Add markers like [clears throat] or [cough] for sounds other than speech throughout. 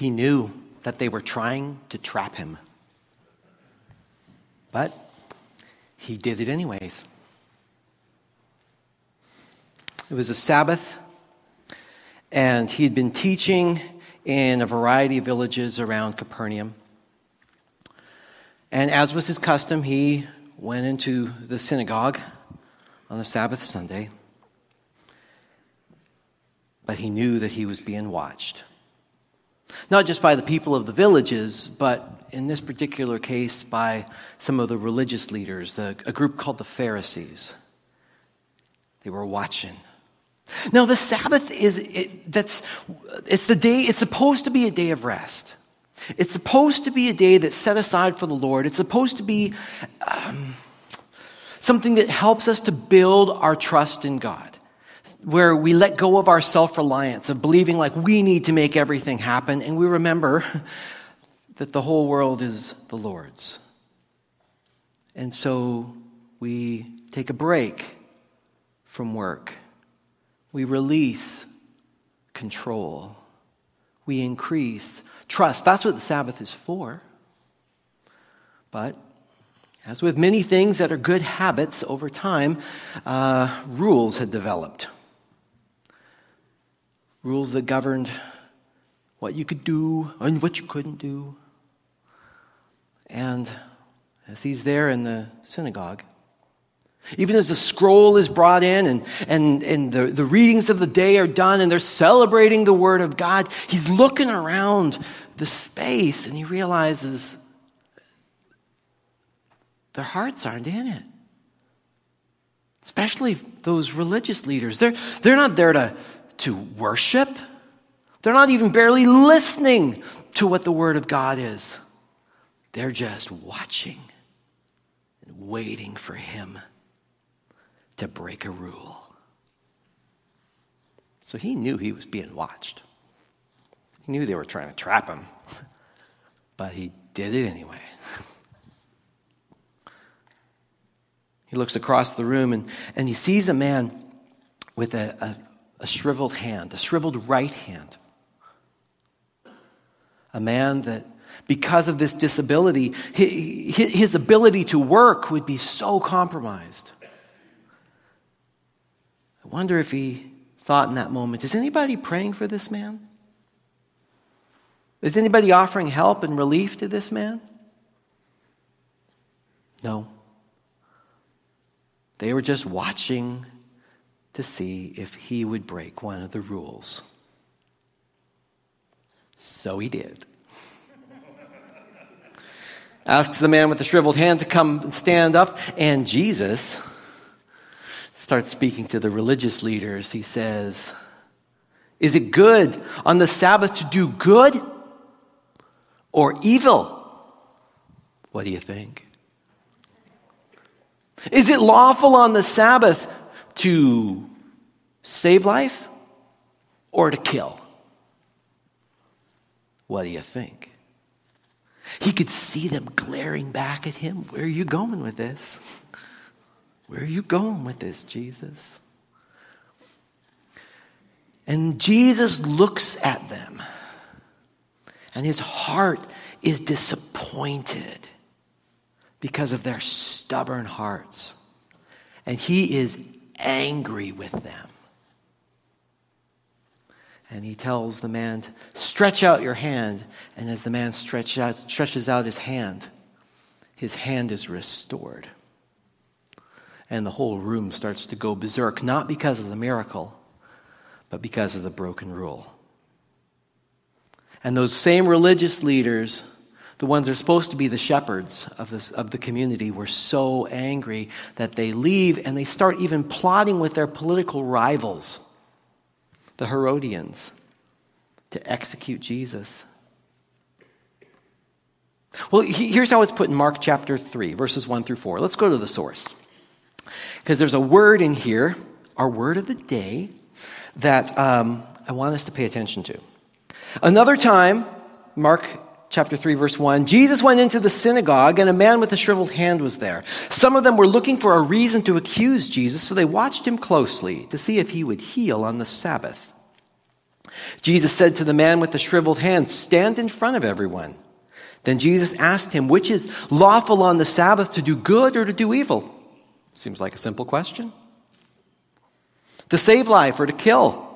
He knew that they were trying to trap him. But he did it anyways. It was a Sabbath, and he had been teaching in a variety of villages around Capernaum. And as was his custom, he went into the synagogue on the Sabbath Sunday. But he knew that he was being watched. Not just by the people of the villages, but in this particular case by some of the religious leaders, the, a group called the Pharisees. They were watching. Now, the Sabbath is, it, that's, it's the day, it's supposed to be a day of rest. It's supposed to be a day that's set aside for the Lord. It's supposed to be um, something that helps us to build our trust in God, where we let go of our self reliance, of believing like we need to make everything happen, and we remember [laughs] that the whole world is the Lord's. And so we take a break from work, we release control, we increase trust. That's what the Sabbath is for. But as with many things that are good habits, over time, uh, rules had developed. Rules that governed what you could do and what you couldn't do. And as he's there in the synagogue, even as the scroll is brought in and, and, and the, the readings of the day are done and they're celebrating the word of God, he's looking around the space and he realizes their hearts aren't in it. Especially those religious leaders. They're, they're not there to, to worship, they're not even barely listening to what the word of God is. They're just watching and waiting for him to break a rule. So he knew he was being watched. He knew they were trying to trap him, [laughs] but he did it anyway. [laughs] He looks across the room and, and he sees a man with a, a, a shriveled hand, a shriveled right hand. A man that, because of this disability, his ability to work would be so compromised. I wonder if he thought in that moment is anybody praying for this man? Is anybody offering help and relief to this man? No. They were just watching to see if he would break one of the rules. So he did. [laughs] Asks the man with the shriveled hand to come and stand up, and Jesus starts speaking to the religious leaders. He says, Is it good on the Sabbath to do good or evil? What do you think? Is it lawful on the Sabbath to save life or to kill? What do you think? He could see them glaring back at him. Where are you going with this? Where are you going with this, Jesus? And Jesus looks at them, and his heart is disappointed because of their stubborn hearts. And he is angry with them. And he tells the man stretch out your hand. And as the man stretch out, stretches out his hand, his hand is restored and the whole room starts to go berserk, not because of the miracle, but because of the broken rule. And those same religious leaders, the ones that are supposed to be the shepherds of, this, of the community, were so angry that they leave and they start even plotting with their political rivals, the Herodians, to execute Jesus. Well, here's how it's put in Mark chapter 3, verses 1 through 4. Let's go to the source. Because there's a word in here, our word of the day, that um, I want us to pay attention to. Another time, Mark chapter 3 verse 1 jesus went into the synagogue and a man with a shriveled hand was there some of them were looking for a reason to accuse jesus so they watched him closely to see if he would heal on the sabbath Jesus said to the man with the shriveled hand, Stand in front of everyone. Then Jesus asked him, Which is lawful on the Sabbath to do good or to do evil? Seems like a simple question. To save life or to kill?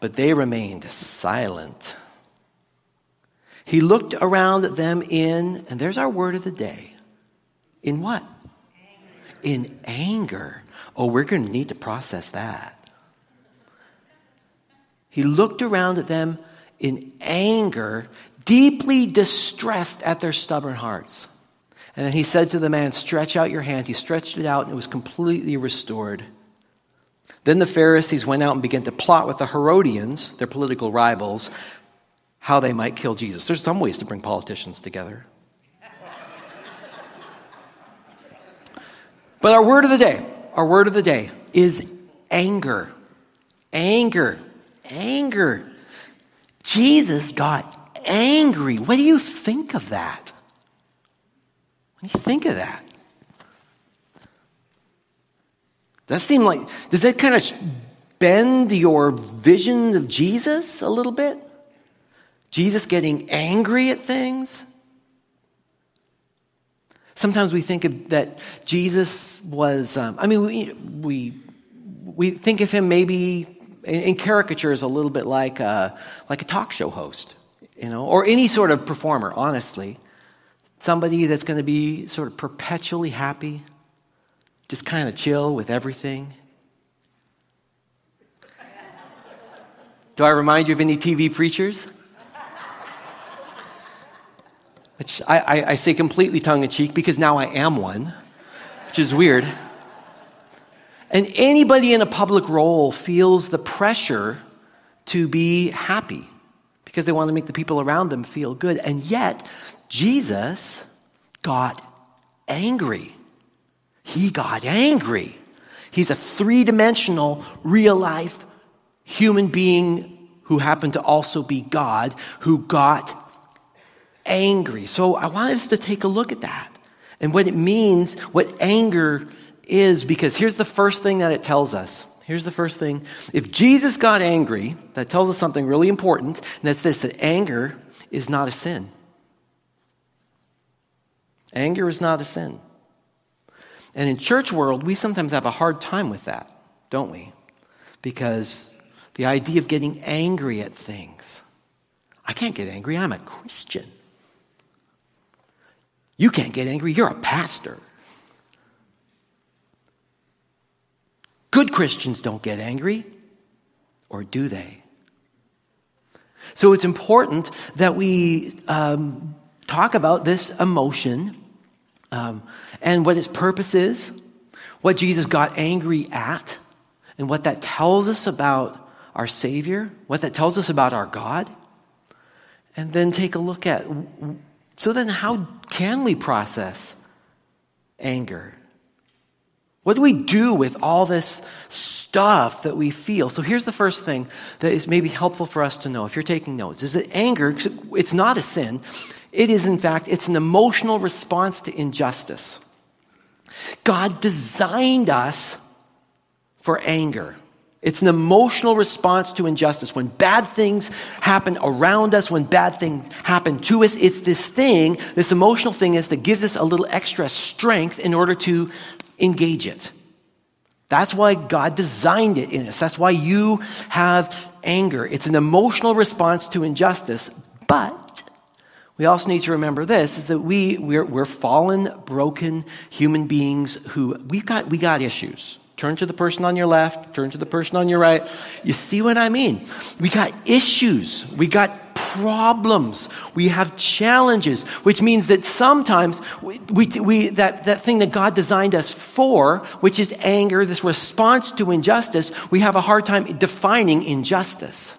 But they remained silent. He looked around at them in, and there's our word of the day. In what? Anger. In anger. Oh, we're going to need to process that. He looked around at them in anger, deeply distressed at their stubborn hearts. And then he said to the man, Stretch out your hand. He stretched it out, and it was completely restored. Then the Pharisees went out and began to plot with the Herodians, their political rivals, how they might kill Jesus. There's some ways to bring politicians together. but our word of the day, our word of the day is anger. Anger anger. Jesus got angry. What do you think of that? What do you think of that? Does that seem like, does that kind of bend your vision of Jesus a little bit? Jesus getting angry at things? Sometimes we think of that Jesus was, um, I mean, we, we, we think of him maybe in, caricatures a little bit like a, like a talk show host, you know, or any sort of performer, honestly. Somebody that's going to be sort of perpetually happy, just kind of chill with everything. Do I remind you of any TV preachers? Which I, I, I say completely tongue in cheek because now I am one, which is weird. And anybody in a public role feels the pressure to be happy because they want to make the people around them feel good. And yet, Jesus got angry. He got angry. He's a three dimensional, real life human being who happened to also be God, who got angry. So I want us to take a look at that and what it means, what anger is because here's the first thing that it tells us. Here's the first thing. If Jesus got angry, that tells us something really important, and that's this that anger is not a sin. Anger is not a sin. And in church world, we sometimes have a hard time with that, don't we? Because the idea of getting angry at things. I can't get angry, I'm a Christian. You can't get angry, you're a pastor. Good Christians don't get angry, or do they? So it's important that we um, talk about this emotion um, and what its purpose is, what Jesus got angry at, and what that tells us about our Savior, what that tells us about our God, and then take a look at so then, how can we process anger? What do we do with all this stuff that we feel? So here's the first thing that is maybe helpful for us to know if you're taking notes is that anger, it's not a sin. It is, in fact, it's an emotional response to injustice. God designed us for anger. It's an emotional response to injustice. When bad things happen around us, when bad things happen to us, it's this thing, this emotional thing is that gives us a little extra strength in order to engage it. That's why God designed it in us. That's why you have anger. It's an emotional response to injustice. But we also need to remember this is that we, we're, we're fallen, broken human beings who we've got, we got issues. Turn to the person on your left, turn to the person on your right. You see what I mean? We got issues. We got problems. We have challenges, which means that sometimes we, we, we, that, that thing that God designed us for, which is anger, this response to injustice, we have a hard time defining injustice.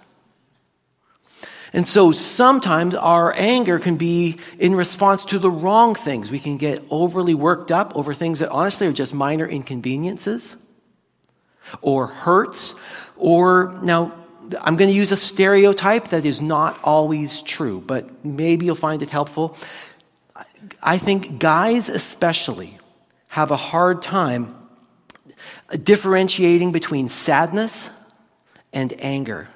And so sometimes our anger can be in response to the wrong things. We can get overly worked up over things that honestly are just minor inconveniences or hurts or now I'm going to use a stereotype that is not always true, but maybe you'll find it helpful. I think guys, especially, have a hard time differentiating between sadness and anger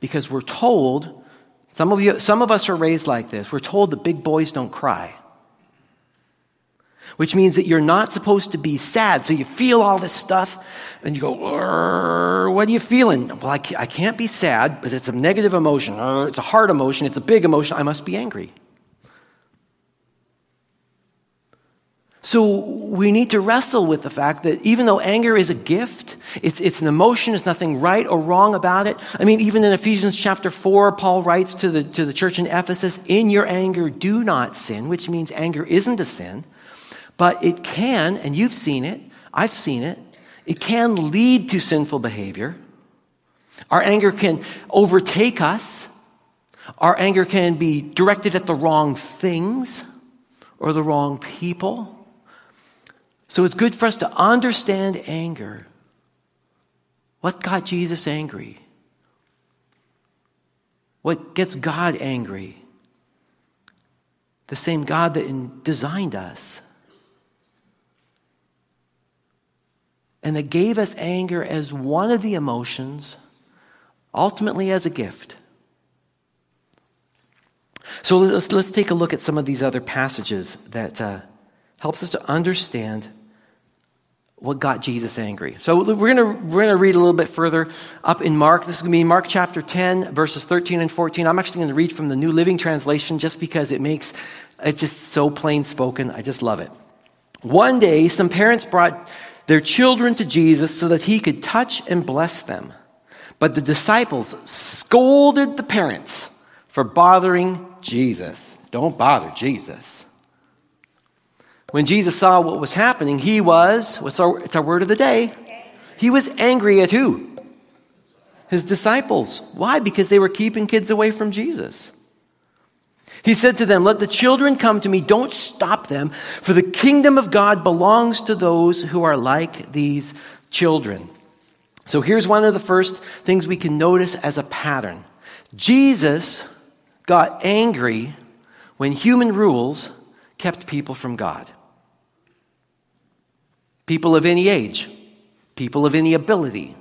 Because we're told, some of, you, some of us are raised like this, we're told that big boys don't cry. Which means that you're not supposed to be sad. So you feel all this stuff and you go, What are you feeling? Well, I, can't be sad, but it's a negative emotion. It's a hard emotion. It's a big emotion. I must be angry. So we need to wrestle with the fact that even though anger is a gift, it's, it's, an emotion, there's nothing right or wrong about it. I mean, even in Ephesians chapter 4, Paul writes to the, to the church in Ephesus, in your anger, do not sin, which means anger isn't a sin, but it can, and you've seen it, I've seen it, it can lead to sinful behavior. Our anger can overtake us. Our anger can be directed at the wrong things or the wrong people. So it's good for us to understand anger. What got Jesus angry? What gets God angry? The same God that designed us. And that gave us anger as one of the emotions, ultimately as a gift. So let's, let's take a look at some of these other passages that uh, helps us to understand what got Jesus angry. So we're going we're to read a little bit further up in Mark. This is going to be Mark chapter 10 verses 13 and 14. I'm actually going to read from the New Living Translation just because it makes it just so plain spoken. I just love it. One day some parents brought their children to Jesus so that he could touch and bless them. But the disciples scolded the parents for bothering Jesus. Don't bother Jesus. When Jesus saw what was happening, he was, what's our, it's our word of the day, he was angry at who? His disciples. Why? Because they were keeping kids away from Jesus. He said to them, Let the children come to me, don't stop them, for the kingdom of God belongs to those who are like these children. So here's one of the first things we can notice as a pattern Jesus got angry when human rules kept people from God people of any age, people of any ability,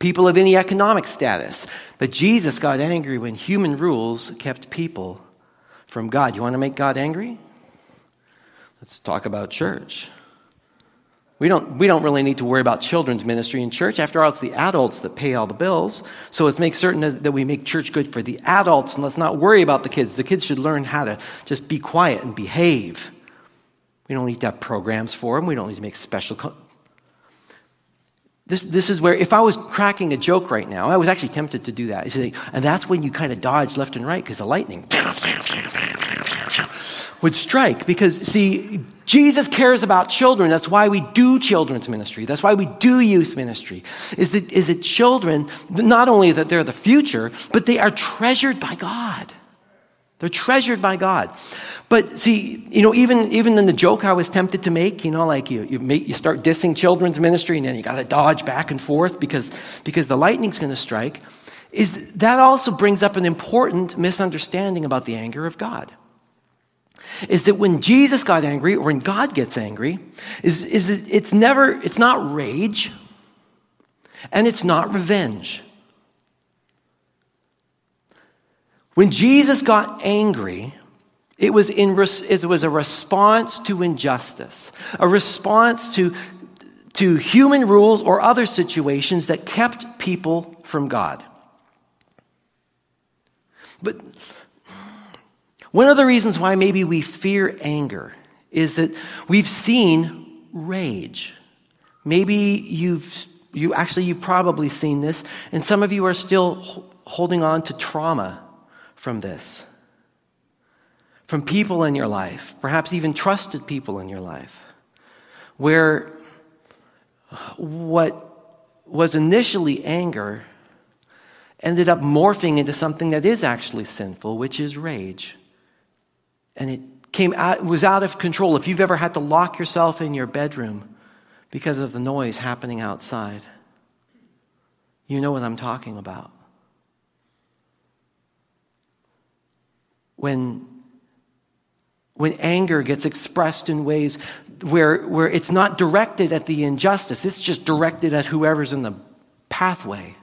people of any economic status. But Jesus got angry when human rules kept people from God. You want to make God angry? Let's talk about church. We don't, we don't really need to worry about children's ministry in church. After all, it's the adults that pay all the bills. So let's make certain that we make church good for the adults and let's not worry about the kids. The kids should learn how to just be quiet and behave. We don't need to have programs for them. We don't need to make special. This, this is where, if I was cracking a joke right now, I was actually tempted to do that. And that's when you kind of dodge left and right because the lightning [laughs] would strike. Because, see, Jesus cares about children. That's why we do children's ministry. That's why we do youth ministry. Is that, is that children, not only that they're the future, but they are treasured by God. They're treasured by God. But see, you know, even, even in the joke I was tempted to make, you know, like you, you, make, you start dissing children's ministry and then you got to dodge back and forth because, because the lightning's going to strike, is that also brings up an important misunderstanding about the anger of God. Is that when Jesus got angry or when God gets angry, is, is that it's never, it's not rage and it's not revenge. When Jesus got angry, it was, in, it was a response to injustice, a response to, to human rules or other situations that kept people from God. But one of the reasons why maybe we fear anger is that we've seen rage. Maybe you've you actually you've probably seen this, and some of you are still holding on to trauma from this. From people in your life, perhaps even trusted people in your life, where what was initially anger ended up morphing into something that is actually sinful, which is rage. And it came out, was out of control. If you've ever had to lock yourself in your bedroom because of the noise happening outside, you know what I'm talking about. When, when anger gets expressed in ways where, where it's not directed at the injustice, it's just directed at whoever's in the pathway.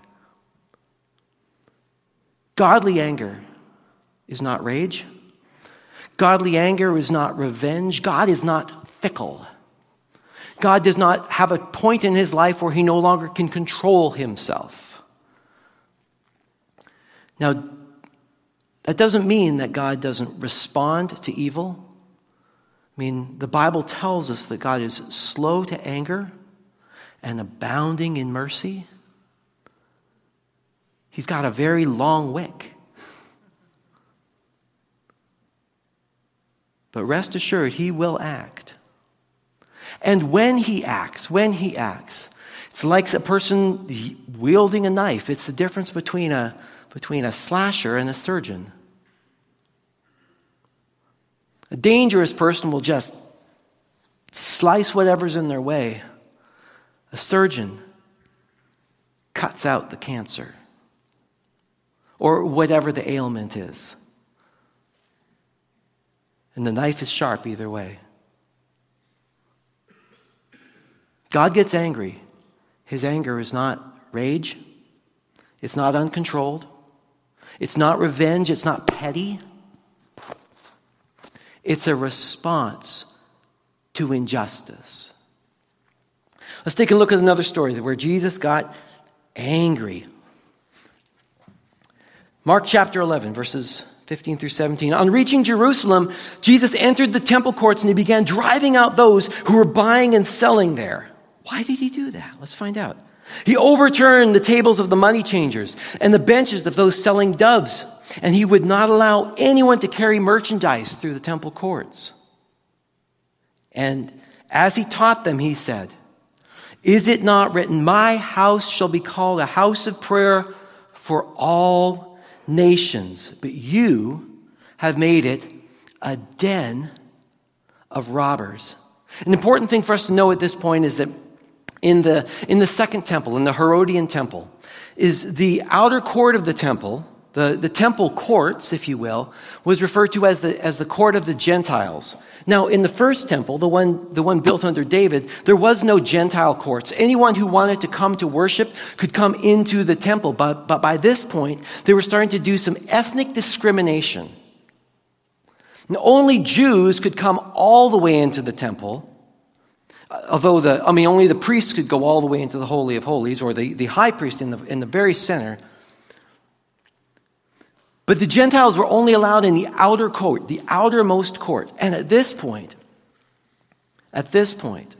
Godly anger is not rage. Godly anger is not revenge. God is not fickle. God does not have a point in his life where he no longer can control himself. Now, that doesn't mean that God doesn't respond to evil. I mean, the Bible tells us that God is slow to anger and abounding in mercy. He's got a very long wick. But rest assured, he will act. And when he acts, when he acts, it's like a person wielding a knife. It's the difference between a, between a slasher and a surgeon. A dangerous person will just slice whatever's in their way. A surgeon cuts out the cancer or whatever the ailment is. And the knife is sharp either way. God gets angry. His anger is not rage, it's not uncontrolled, it's not revenge, it's not petty. It's a response to injustice. Let's take a look at another story where Jesus got angry. Mark chapter 11, verses 15 through 17. On reaching Jerusalem, Jesus entered the temple courts and he began driving out those who were buying and selling there. Why did he do that? Let's find out. He overturned the tables of the money changers and the benches of those selling doves, and he would not allow anyone to carry merchandise through the temple courts. And as he taught them, he said, Is it not written, My house shall be called a house of prayer for all nations, but you have made it a den of robbers. An important thing for us to know at this point is that in the, in the second temple, in the Herodian temple, is the outer court of the temple, the, the temple courts, if you will, was referred to as the, as the court of the Gentiles. Now, in the first temple, the one, the one built under David, there was no Gentile courts. Anyone who wanted to come to worship could come into the temple. But, but by this point, they were starting to do some ethnic discrimination. And only Jews could come all the way into the temple. Although the, I mean, only the priests could go all the way into the Holy of Holies, or the, the high priest in the, in the very center. But the Gentiles were only allowed in the outer court, the outermost court. And at this point, at this point,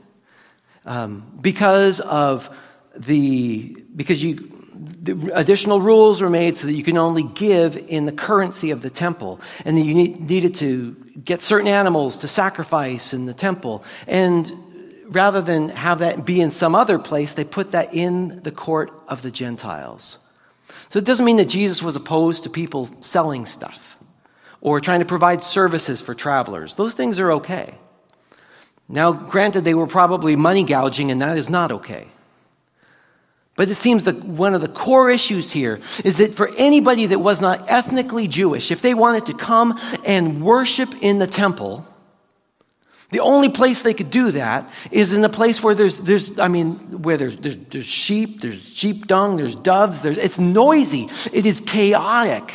um, because of the, because you, the additional rules were made so that you can only give in the currency of the temple. And then you need, needed to get certain animals to sacrifice in the temple. And rather than have that be in some other place, they put that in the court of the Gentiles. So it doesn't mean that Jesus was opposed to people selling stuff or trying to provide services for travelers. Those things are okay. Now, granted, they were probably money gouging, and that is not okay. But it seems that one of the core issues here is that for anybody that was not ethnically Jewish, if they wanted to come and worship in the temple, the only place they could do that is in a place where there's, there's I mean, where there's, there's, there's sheep, there's sheep dung, there's doves, there's, it's noisy, it is chaotic.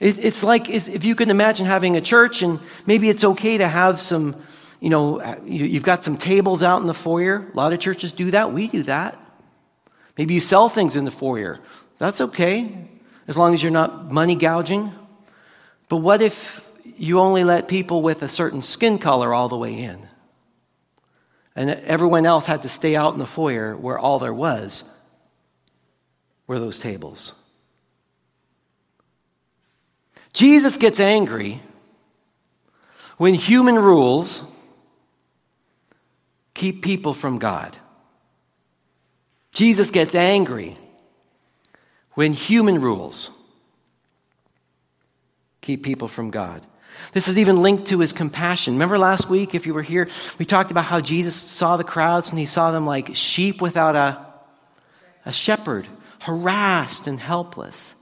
It, it's like if you can imagine having a church and maybe it's okay to have some, you know, you've got some tables out in the foyer. A lot of churches do that. We do that. Maybe you sell things in the foyer. That's okay, as long as you're not money gouging. But what if you only let people with a certain skin color all the way in. And everyone else had to stay out in the foyer where all there was were those tables. Jesus gets angry when human rules keep people from God. Jesus gets angry when human rules keep people from God. This is even linked to his compassion. Remember last week, if you were here, we talked about how Jesus saw the crowds and he saw them like sheep without a, a shepherd, harassed and helpless.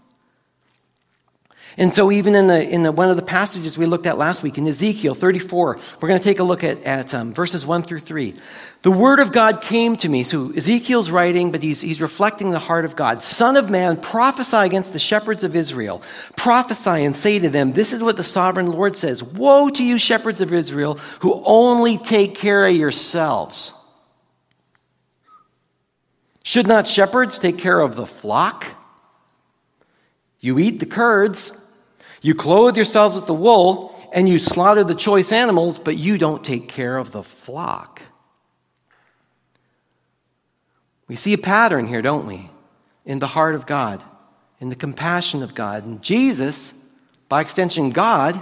And so, even in the in the one of the passages we looked at last week in Ezekiel 34, we're going to take a look at at um, verses one through three. The word of God came to me. So Ezekiel's writing, but he's he's reflecting the heart of God. Son of man, prophesy against the shepherds of Israel. Prophesy and say to them, "This is what the sovereign Lord says: Woe to you, shepherds of Israel, who only take care of yourselves." Should not shepherds take care of the flock? You eat the curds you clothe yourselves with the wool and you slaughter the choice animals, but you don't take care of the flock. We see a pattern here, don't we? In the heart of God, in the compassion of God. And Jesus, by extension, God,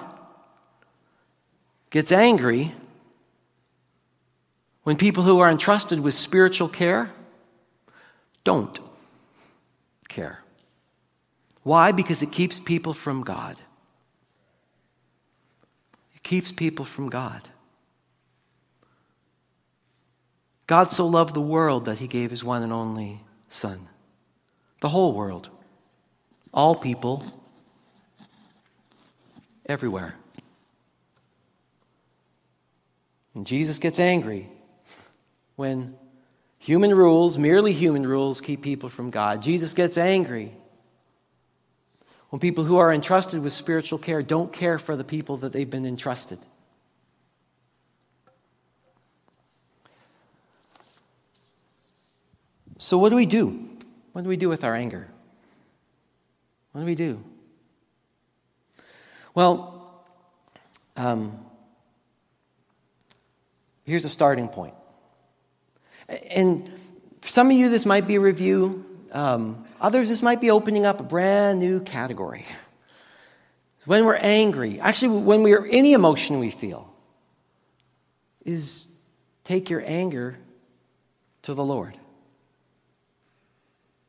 gets angry when people who are entrusted with spiritual care don't care. Why? Because it keeps people from God keeps people from God. God so loved the world that he gave his one and only Son. The whole world. All people. Everywhere. And Jesus gets angry when human rules, merely human rules, keep people from God. Jesus gets angry when people who are entrusted with spiritual care don't care for the people that they've been entrusted. So, what do we do? What do we do with our anger? What do we do? Well, um, here's a starting point. And for some of you, this might be a review. Um, Others, this might be opening up a brand new category. When we're angry, actually, when we're any emotion we feel, is take your anger to the Lord.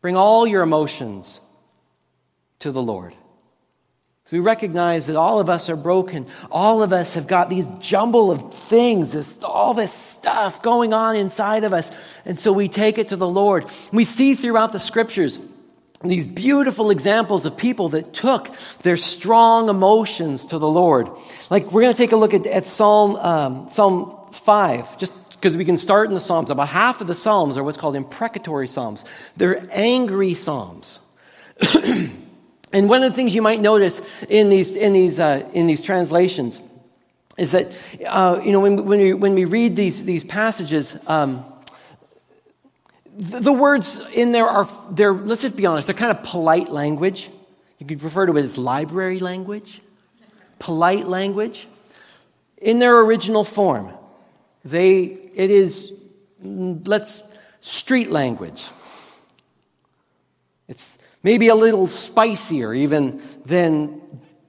Bring all your emotions to the Lord. So we recognize that all of us are broken. All of us have got these jumble of things, this, all this stuff going on inside of us. And so we take it to the Lord. We see throughout the scriptures these beautiful examples of people that took their strong emotions to the Lord. Like we're going to take a look at, at Psalm, um, Psalm 5, just because we can start in the Psalms. About half of the Psalms are what's called imprecatory Psalms. They're angry Psalms. [clears throat] and one of the things you might notice in these, in these, uh, in these translations is that, uh, you know, when, when, we, when we read these, these passages, um, the words in there are, they're, let's just be honest, they're kind of polite language. You could refer to it as library language, polite language. In their original form, they, it is, mm, let's, street language. It's maybe a little spicier even than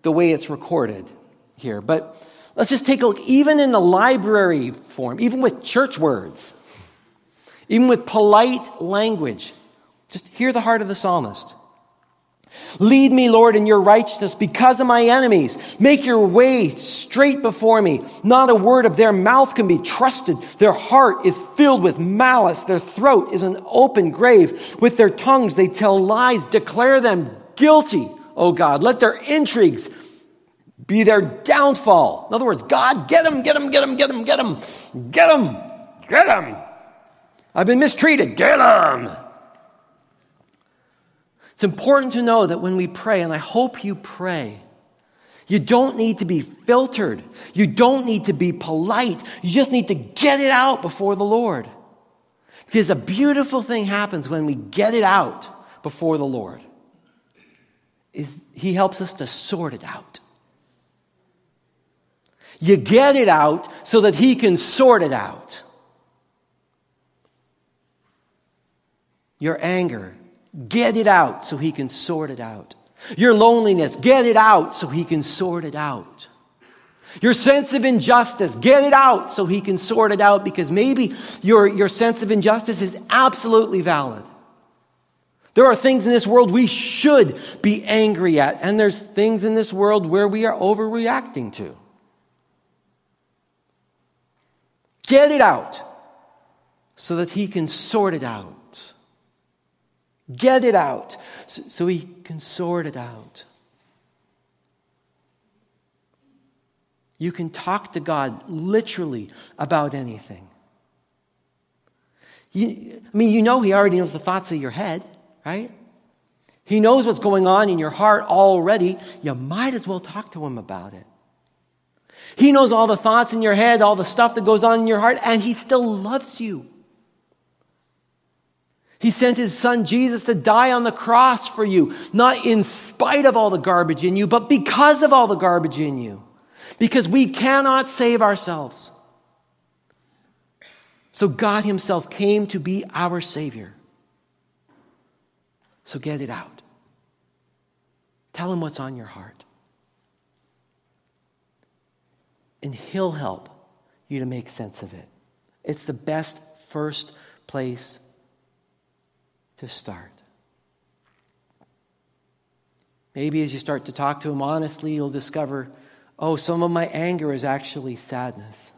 the way it's recorded here. But let's just take a look, even in the library form, even with church words even with polite language. Just hear the heart of the psalmist. Lead me, Lord, in your righteousness because of my enemies. Make your way straight before me. Not a word of their mouth can be trusted. Their heart is filled with malice. Their throat is an open grave. With their tongues they tell lies. Declare them guilty, O God. Let their intrigues be their downfall. In other words, God, get them, get them, get them, get them, get them, get them, get them. I've been mistreated. Get them. It's important to know that when we pray, and I hope you pray, you don't need to be filtered. You don't need to be polite. You just need to get it out before the Lord. Because a beautiful thing happens when we get it out before the Lord. Is he helps us to sort it out. You get it out so that he can sort it out. Your anger, get it out so he can sort it out. Your loneliness, get it out so he can sort it out. Your sense of injustice, get it out so he can sort it out because maybe your, your sense of injustice is absolutely valid. There are things in this world we should be angry at, and there's things in this world where we are overreacting to. Get it out so that he can sort it out. Get it out so, so he can sort it out. You can talk to God literally about anything. You, I mean, you know He already knows the thoughts of your head, right? He knows what's going on in your heart already. You might as well talk to Him about it. He knows all the thoughts in your head, all the stuff that goes on in your heart, and He still loves you. He sent his son Jesus to die on the cross for you, not in spite of all the garbage in you, but because of all the garbage in you. Because we cannot save ourselves. So God Himself came to be our Savior. So get it out. Tell Him what's on your heart. And He'll help you to make sense of it. It's the best first place to start. Maybe as you start to talk to him honestly, you'll discover oh, some of my anger is actually sadness.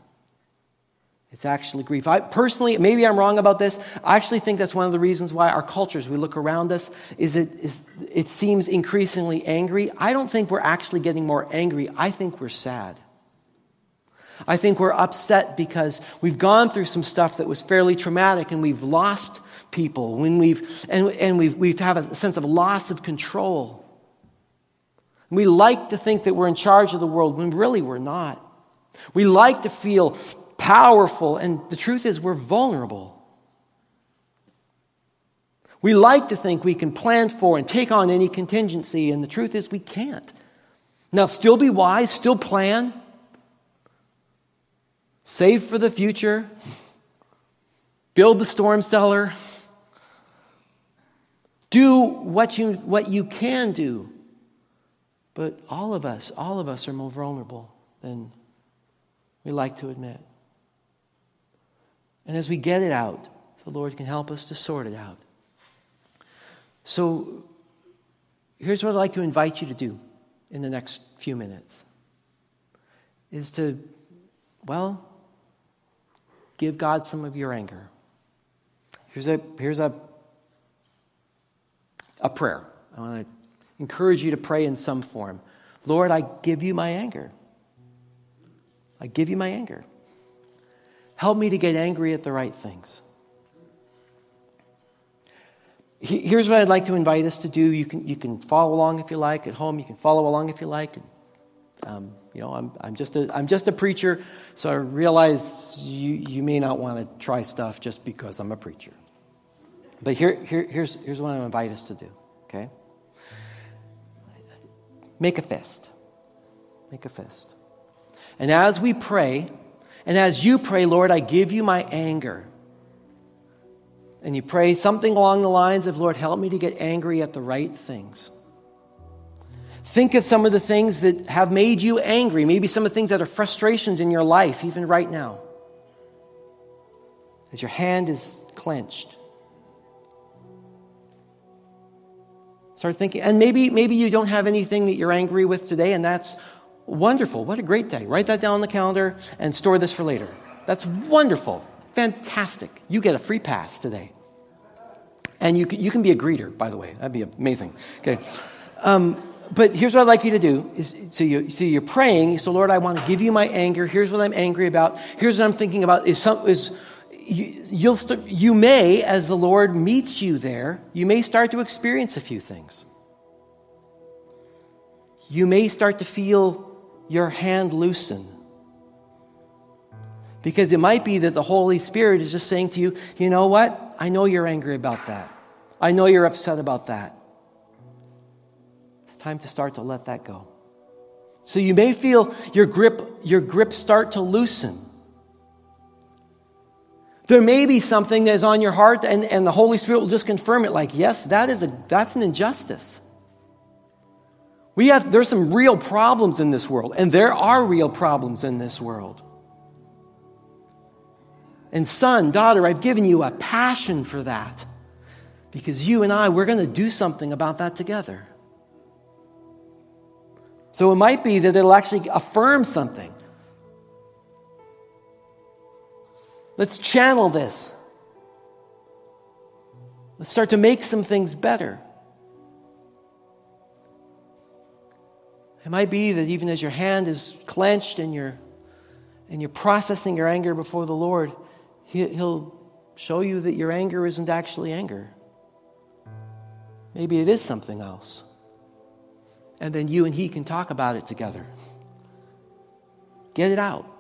It's actually grief. I personally, maybe I'm wrong about this. I actually think that's one of the reasons why our cultures, we look around us, is that is, it seems increasingly angry. I don't think we're actually getting more angry. I think we're sad. I think we're upset because we've gone through some stuff that was fairly traumatic and we've lost people, when we've, and, and we've, we've have a sense of loss of control. We like to think that we're in charge of the world when really we're not. We like to feel powerful, and the truth is we're vulnerable. We like to think we can plan for and take on any contingency, and the truth is we can't. Now, still be wise, still plan, save for the future, build the storm cellar. Do what you, what you can do. But all of us, all of us are more vulnerable than we like to admit. And as we get it out, the Lord can help us to sort it out. So here's what I'd like to invite you to do in the next few minutes is to, well, give God some of your anger. Here's a, here's a a prayer. I want to encourage you to pray in some form. Lord, I give you my anger. I give you my anger. Help me to get angry at the right things. Here's what I'd like to invite us to do. You can, you can follow along if you like at home. You can follow along if you like. Um, you know, I'm, I'm, just a, I'm just a preacher, so I realize you, you may not want to try stuff just because I'm a preacher. But here, here, here's, here's what I invite us to do, okay? Make a fist. Make a fist. And as we pray, and as you pray, Lord, I give you my anger. And you pray something along the lines of, Lord, help me to get angry at the right things. Think of some of the things that have made you angry, maybe some of the things that are frustrations in your life, even right now. As your hand is clenched. Start thinking, and maybe, maybe you don't have anything that you're angry with today, and that's wonderful. What a great day. Write that down on the calendar and store this for later. That's wonderful. Fantastic. You get a free pass today. And you can, you can be a greeter, by the way. That'd be amazing. Okay. Um, but here's what I'd like you to do is so, you, so you're praying. So, Lord, I want to give you my anger. Here's what I'm angry about. Here's what I'm thinking about. Is, some, is you, you'll st- you may, as the Lord meets you there, you may start to experience a few things. You may start to feel your hand loosen. Because it might be that the Holy Spirit is just saying to you, you know what? I know you're angry about that. I know you're upset about that. It's time to start to let that go. So you may feel your grip, your grip start to loosen. There may be something that is on your heart, and, and the Holy Spirit will just confirm it like, yes, that is a, that's an injustice. We have, there's some real problems in this world, and there are real problems in this world. And son, daughter, I've given you a passion for that because you and I, we're going to do something about that together. So it might be that it'll actually affirm something. Let's channel this. Let's start to make some things better. It might be that even as your hand is clenched and you're, and you're processing your anger before the Lord, he, He'll show you that your anger isn't actually anger. Maybe it is something else. And then you and He can talk about it together. Get it out.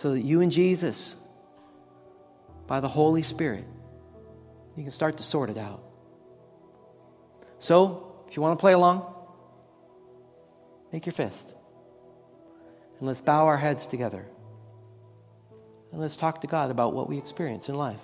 So that you and Jesus, by the Holy Spirit, you can start to sort it out. So, if you want to play along, make your fist. And let's bow our heads together. And let's talk to God about what we experience in life.